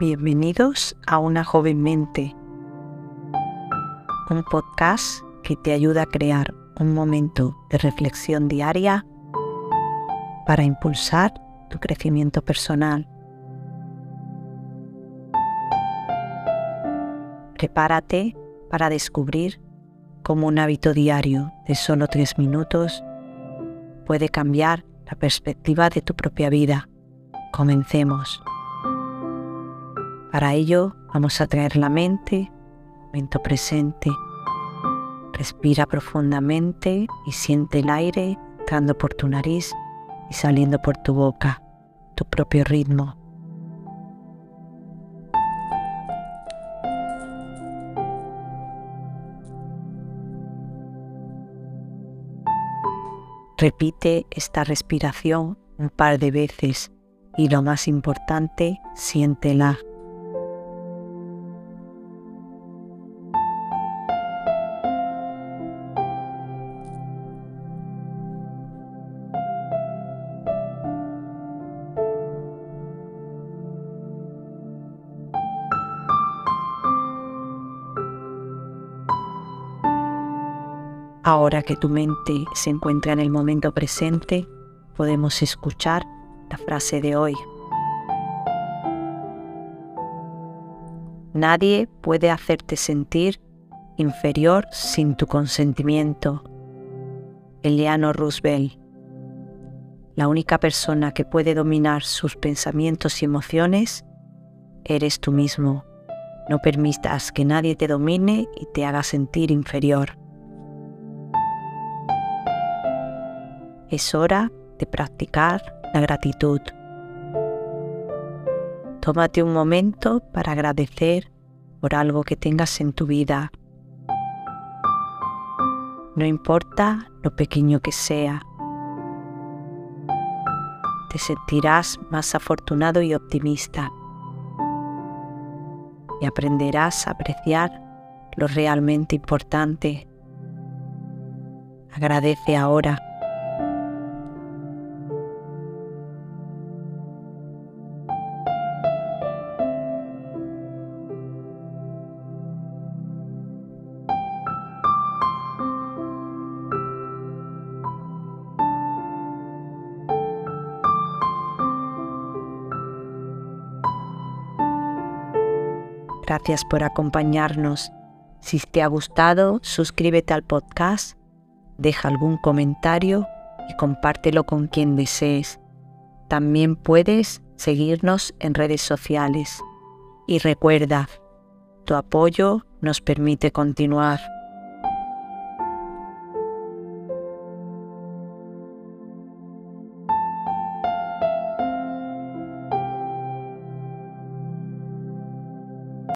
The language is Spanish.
Bienvenidos a Una joven mente, un podcast que te ayuda a crear un momento de reflexión diaria para impulsar tu crecimiento personal. Prepárate para descubrir cómo un hábito diario de solo tres minutos puede cambiar la perspectiva de tu propia vida. Comencemos. Para ello vamos a traer la mente, momento presente. Respira profundamente y siente el aire entrando por tu nariz y saliendo por tu boca, tu propio ritmo. Repite esta respiración un par de veces y lo más importante, siéntela. Ahora que tu mente se encuentra en el momento presente, podemos escuchar la frase de hoy. Nadie puede hacerte sentir inferior sin tu consentimiento. Eleanor Roosevelt. La única persona que puede dominar sus pensamientos y emociones eres tú mismo. No permitas que nadie te domine y te haga sentir inferior. Es hora de practicar la gratitud. Tómate un momento para agradecer por algo que tengas en tu vida. No importa lo pequeño que sea. Te sentirás más afortunado y optimista. Y aprenderás a apreciar lo realmente importante. Agradece ahora Gracias por acompañarnos. Si te ha gustado, suscríbete al podcast, deja algún comentario y compártelo con quien desees. También puedes seguirnos en redes sociales. Y recuerda, tu apoyo nos permite continuar.